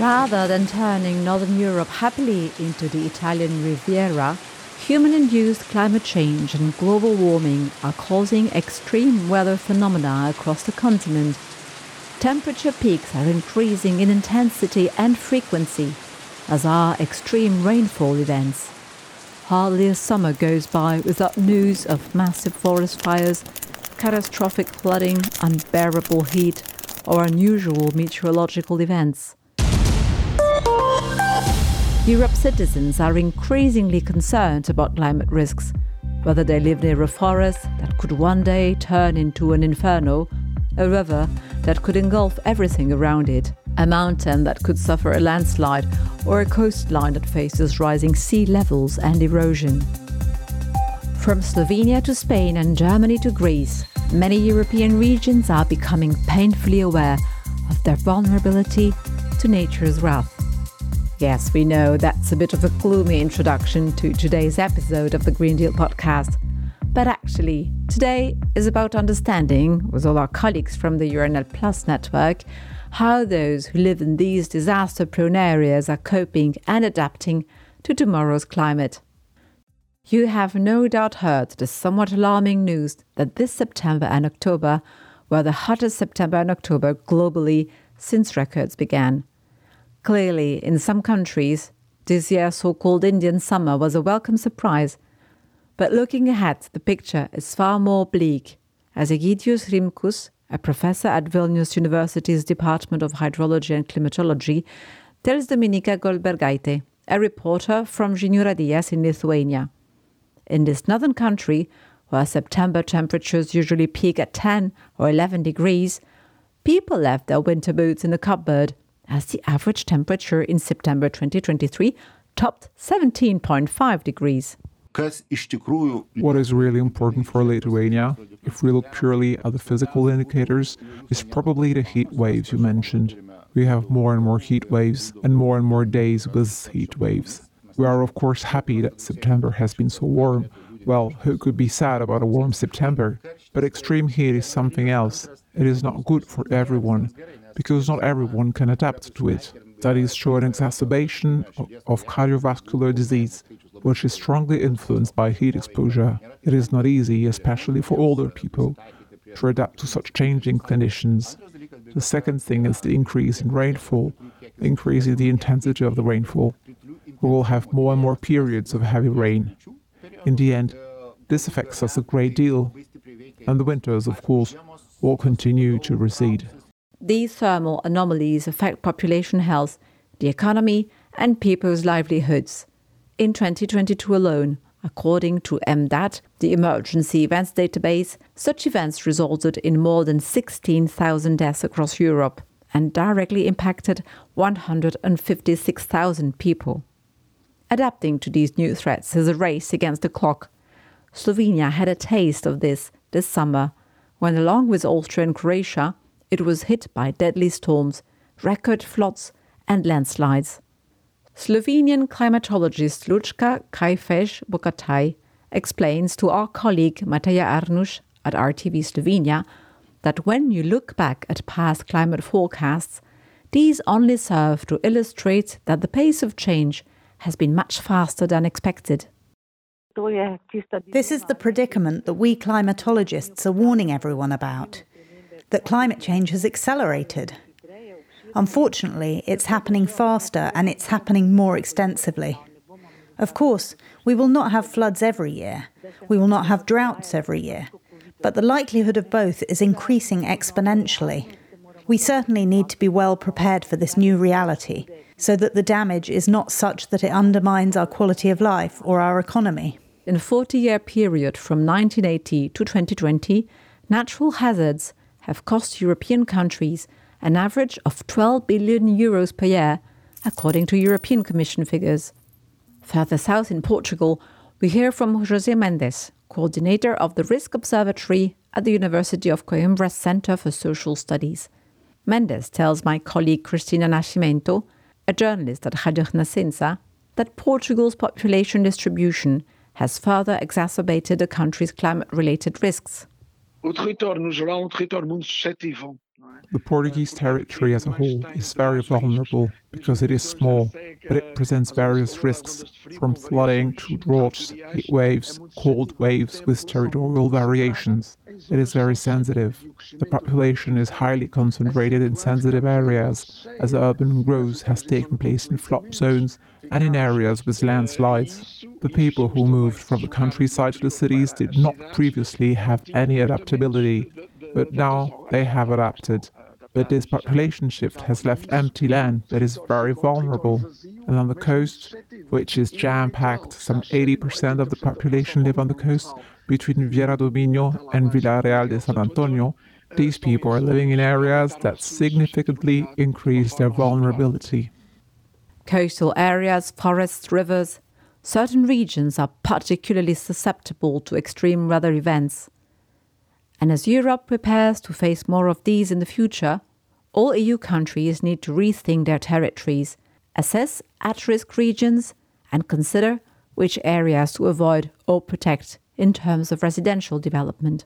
Rather than turning Northern Europe happily into the Italian Riviera, human induced climate change and global warming are causing extreme weather phenomena across the continent. Temperature peaks are increasing in intensity and frequency, as are extreme rainfall events. Hardly a summer goes by without news of massive forest fires, catastrophic flooding, unbearable heat, or unusual meteorological events. Europe's citizens are increasingly concerned about climate risks, whether they live near a forest that could one day turn into an inferno, a river that could engulf everything around it, a mountain that could suffer a landslide, or a coastline that faces rising sea levels and erosion. From Slovenia to Spain and Germany to Greece, many European regions are becoming painfully aware of their vulnerability to nature's wrath. Yes, we know that's a bit of a gloomy introduction to today's episode of the Green Deal podcast. But actually, today is about understanding, with all our colleagues from the Euranet Plus network, how those who live in these disaster prone areas are coping and adapting to tomorrow's climate. You have no doubt heard the somewhat alarming news that this September and October were the hottest September and October globally since records began. Clearly, in some countries, this year's so called Indian summer was a welcome surprise. But looking ahead, the picture is far more bleak, as Egidius Rimkus, a professor at Vilnius University's Department of Hydrology and Climatology, tells Dominika Goldbergaitė, a reporter from Žinių in Lithuania. In this northern country, where September temperatures usually peak at 10 or 11 degrees, people left their winter boots in the cupboard as the average temperature in September 2023 topped 17.5 degrees. What is really important for Lithuania, if we look purely at the physical indicators, is probably the heat waves you mentioned. We have more and more heat waves and more and more days with heat waves. We are, of course, happy that September has been so warm. Well, who could be sad about a warm September? But extreme heat is something else. It is not good for everyone, because not everyone can adapt to it. That is showing exacerbation of cardiovascular disease, which is strongly influenced by heat exposure. It is not easy, especially for older people, to adapt to such changing conditions. The second thing is the increase in rainfall, increasing the intensity of the rainfall. We will have more and more periods of heavy rain. In the end, this affects us a great deal, and the winters, of course, will continue to recede. These thermal anomalies affect population health, the economy, and people's livelihoods. In 2022 alone, according to EM-DAT, the Emergency Events Database, such events resulted in more than 16,000 deaths across Europe and directly impacted 156,000 people. Adapting to these new threats is a race against the clock. Slovenia had a taste of this this summer, when along with Austria and Croatia, it was hit by deadly storms, record floods, and landslides. Slovenian climatologist Lučka Kajfež Bogataj explains to our colleague Mateja Arnuš at RTV Slovenia that when you look back at past climate forecasts, these only serve to illustrate that the pace of change has been much faster than expected. This is the predicament that we climatologists are warning everyone about that climate change has accelerated. Unfortunately, it's happening faster and it's happening more extensively. Of course, we will not have floods every year, we will not have droughts every year, but the likelihood of both is increasing exponentially. We certainly need to be well prepared for this new reality so that the damage is not such that it undermines our quality of life or our economy. In a 40 year period from 1980 to 2020, natural hazards have cost European countries an average of 12 billion euros per year, according to European Commission figures. Further south in Portugal, we hear from José Mendes, coordinator of the Risk Observatory at the University of Coimbra's Center for Social Studies. Mendes tells my colleague Cristina Nascimento, a journalist at Radio Renascença, that Portugal's population distribution has further exacerbated the country's climate related risks. The Portuguese territory as a whole is very vulnerable because it is small, but it presents various risks from flooding to droughts, heat waves, cold waves with territorial variations. It is very sensitive. The population is highly concentrated in sensitive areas, as urban growth has taken place in flood zones and in areas with landslides. The people who moved from the countryside to the cities did not previously have any adaptability, but now they have adapted but this population shift has left empty land that is very vulnerable. And on the coast, which is jam packed, some 80% of the population live on the coast between Vieira do Minho and Vila Real de Santo António. These people are living in areas that significantly increase their vulnerability. Coastal areas, forests, rivers, certain regions are particularly susceptible to extreme weather events. And as Europe prepares to face more of these in the future, all EU countries need to rethink their territories, assess at risk regions, and consider which areas to avoid or protect in terms of residential development.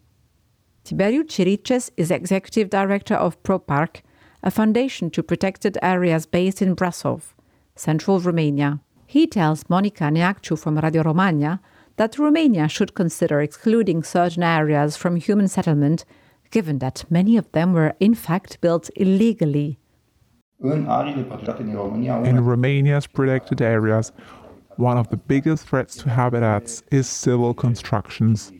Tiberiu Chiriches is executive director of ProPark, a foundation to protected areas based in Brasov, central Romania. He tells Monica Neacciu from Radio România that Romania should consider excluding certain areas from human settlement, given that many of them were in fact built illegally. In Romania's protected areas, one of the biggest threats to habitats is civil constructions.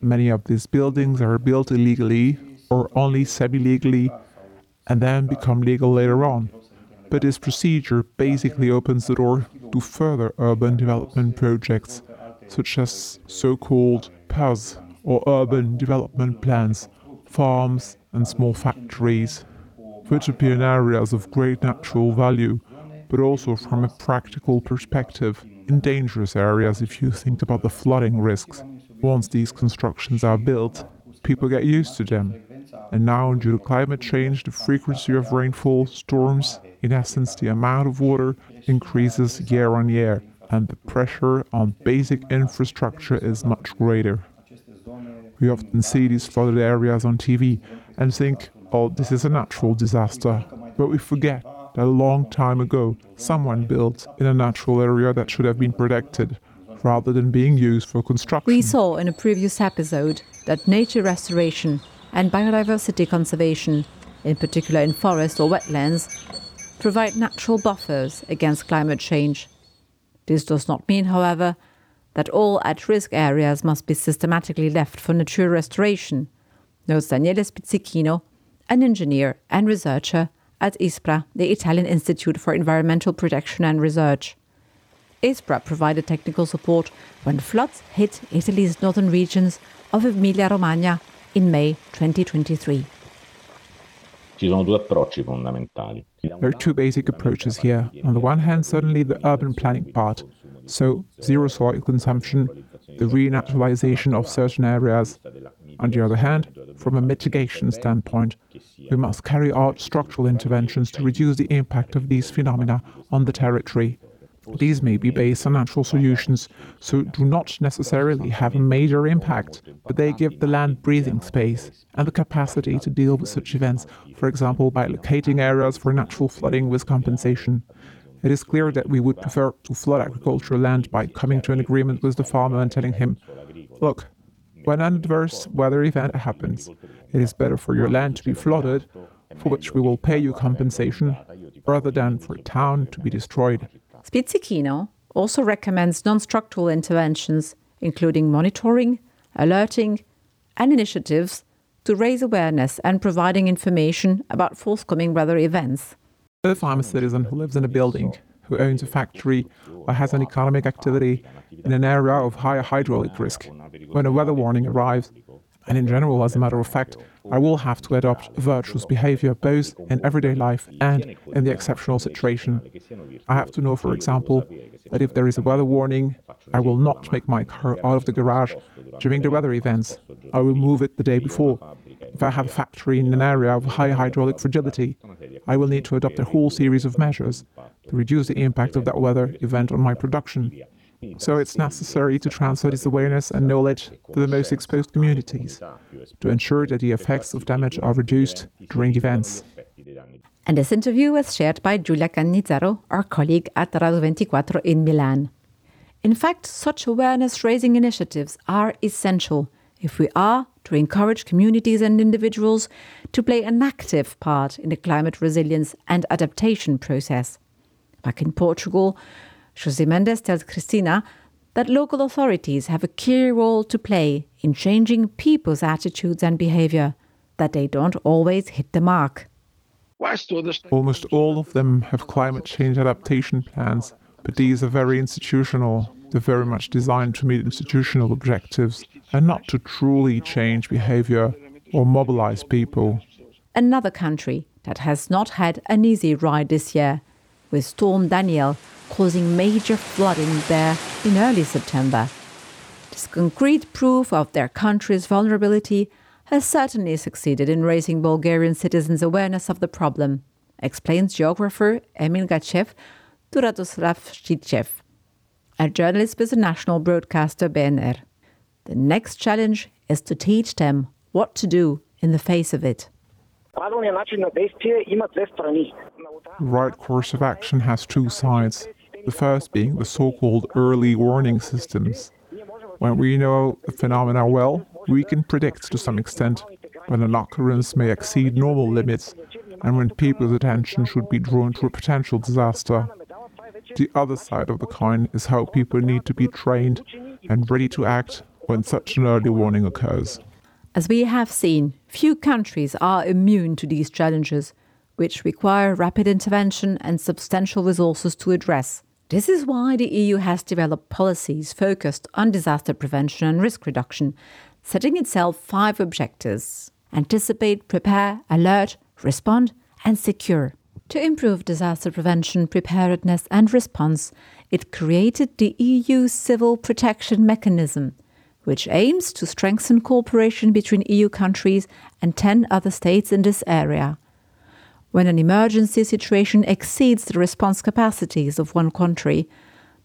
Many of these buildings are built illegally or only semi legally and then become legal later on. But this procedure basically opens the door to further urban development projects such as so called PUZ or urban development plans, farms, and small factories, which appear in areas of great natural value, but also from a practical perspective in dangerous areas if you think about the flooding risks. Once these constructions are built, people get used to them. And now, due to climate change, the frequency of rainfall, storms, in essence, the amount of water increases year on year and the pressure on basic infrastructure is much greater. We often see these flooded areas on TV and think, oh, this is a natural disaster. But we forget that a long time ago, someone built in a natural area that should have been protected rather than being used for construction. We saw in a previous episode that nature restoration and biodiversity conservation, in particular in forests or wetlands, provide natural buffers against climate change. This does not mean, however, that all at risk areas must be systematically left for nature restoration, notes Daniele Spizzichino, an engineer and researcher at ISPRA, the Italian Institute for Environmental Protection and Research. ISPRA provided technical support when floods hit Italy's northern regions of Emilia Romagna in May 2023. There are two basic approaches here. On the one hand, certainly the urban planning part, so zero soil consumption, the renaturalization of certain areas. On the other hand, from a mitigation standpoint, we must carry out structural interventions to reduce the impact of these phenomena on the territory. These may be based on natural solutions, so do not necessarily have a major impact, but they give the land breathing space and the capacity to deal with such events, for example, by locating areas for natural flooding with compensation. It is clear that we would prefer to flood agricultural land by coming to an agreement with the farmer and telling him, look, when an adverse weather event happens, it is better for your land to be flooded, for which we will pay you compensation, rather than for a town to be destroyed. Spizzichino also recommends non structural interventions, including monitoring, alerting, and initiatives to raise awareness and providing information about forthcoming weather events. If I'm a citizen who lives in a building, who owns a factory, or has an economic activity in an area of higher hydraulic risk, when a weather warning arrives, and in general, as a matter of fact, I will have to adopt virtuous behavior both in everyday life and in the exceptional situation. I have to know, for example, that if there is a weather warning, I will not make my car out of the garage during the weather events. I will move it the day before. If I have a factory in an area of high hydraulic fragility, I will need to adopt a whole series of measures to reduce the impact of that weather event on my production. So it's necessary to transfer this awareness and knowledge to the most exposed communities to ensure that the effects of damage are reduced during events. And this interview was shared by Giulia Cannizzaro, our colleague at Radio 24 in Milan. In fact, such awareness raising initiatives are essential if we are to encourage communities and individuals to play an active part in the climate resilience and adaptation process. Back in Portugal, José Mendes tells Cristina that local authorities have a key role to play in changing people's attitudes and behavior, that they don't always hit the mark. Almost all of them have climate change adaptation plans, but these are very institutional. They're very much designed to meet institutional objectives and not to truly change behavior or mobilize people. Another country that has not had an easy ride this year, with Storm Daniel causing major flooding there in early September. This concrete proof of their country's vulnerability has certainly succeeded in raising Bulgarian citizens' awareness of the problem, explains geographer Emil Gachev to Radoslav Shitchev, a journalist with the national broadcaster BNR. The next challenge is to teach them what to do in the face of it. Right course of action has two sides. The first being the so called early warning systems. When we know the phenomena well, we can predict to some extent when an occurrence may exceed normal limits and when people's attention should be drawn to a potential disaster. The other side of the coin is how people need to be trained and ready to act when such an early warning occurs. As we have seen, few countries are immune to these challenges, which require rapid intervention and substantial resources to address. This is why the EU has developed policies focused on disaster prevention and risk reduction, setting itself five objectives anticipate, prepare, alert, respond, and secure. To improve disaster prevention, preparedness, and response, it created the EU Civil Protection Mechanism, which aims to strengthen cooperation between EU countries and 10 other states in this area. When an emergency situation exceeds the response capacities of one country,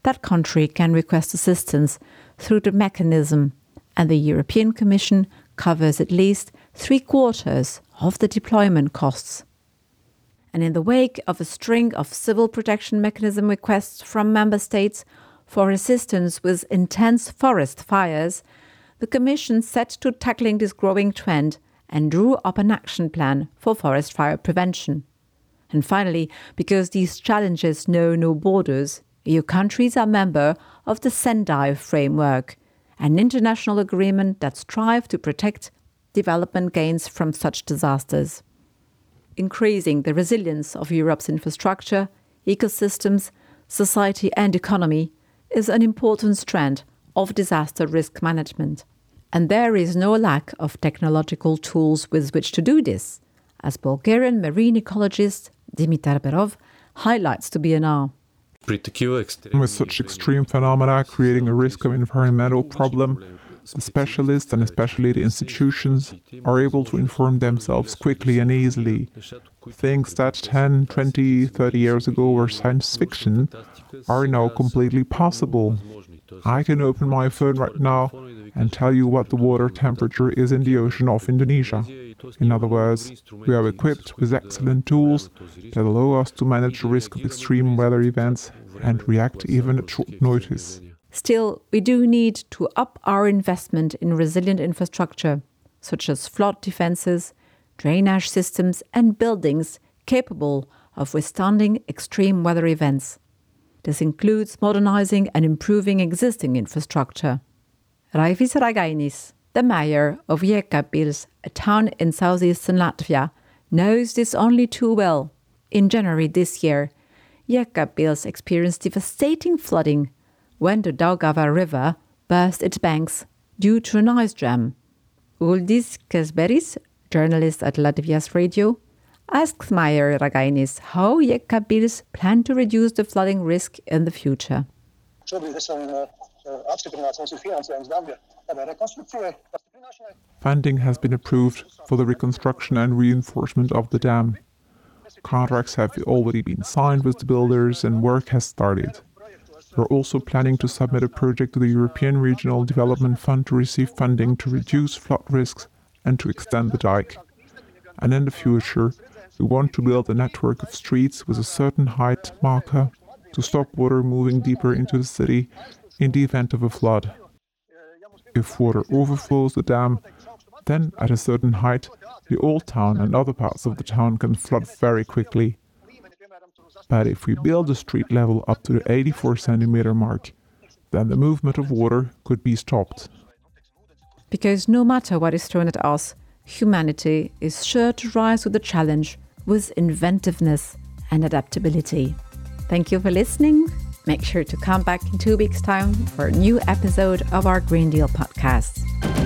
that country can request assistance through the mechanism, and the European Commission covers at least three quarters of the deployment costs. And in the wake of a string of civil protection mechanism requests from member states, for assistance with intense forest fires, the Commission set to tackling this growing trend and drew up an action plan for forest fire prevention. And finally, because these challenges know no borders, EU countries are member of the Sendai framework, an international agreement that strives to protect development gains from such disasters. Increasing the resilience of Europe's infrastructure, ecosystems, society and economy is an important strand of disaster risk management. And there is no lack of technological tools with which to do this, as Bulgarian marine ecologist Dimitar Berov highlights to BNR. With such extreme phenomena creating a risk of environmental problem, the specialists and especially the institutions are able to inform themselves quickly and easily. Things that 10, 20, 30 years ago were science fiction are now completely possible. I can open my phone right now and tell you what the water temperature is in the ocean off Indonesia. In other words, we are equipped with excellent tools that allow us to manage the risk of extreme weather events and react even at short notice. Still, we do need to up our investment in resilient infrastructure, such as flood defenses, drainage systems, and buildings capable of withstanding extreme weather events. This includes modernizing and improving existing infrastructure. Raivis Ragainis, the mayor of Jēkabpils, a town in southeastern Latvia, knows this only too well. In January this year, Jēkabpils experienced devastating flooding when the Daugava River burst its banks due to an ice jam. Uldis Kesberis, journalist at Latvia's radio, asks Mayor Ragainis how Jēkabpils plan to reduce the flooding risk in the future. Funding has been approved for the reconstruction and reinforcement of the dam. Contracts have already been signed with the builders and work has started. We're also planning to submit a project to the European Regional Development Fund to receive funding to reduce flood risks and to extend the dike. And in the future, we want to build a network of streets with a certain height marker to stop water moving deeper into the city in the event of a flood. If water overflows the dam, then at a certain height, the old town and other parts of the town can flood very quickly. But if we build the street level up to the 84 centimeter mark, then the movement of water could be stopped. Because no matter what is thrown at us, humanity is sure to rise to the challenge with inventiveness and adaptability. Thank you for listening. Make sure to come back in two weeks' time for a new episode of our Green Deal podcast.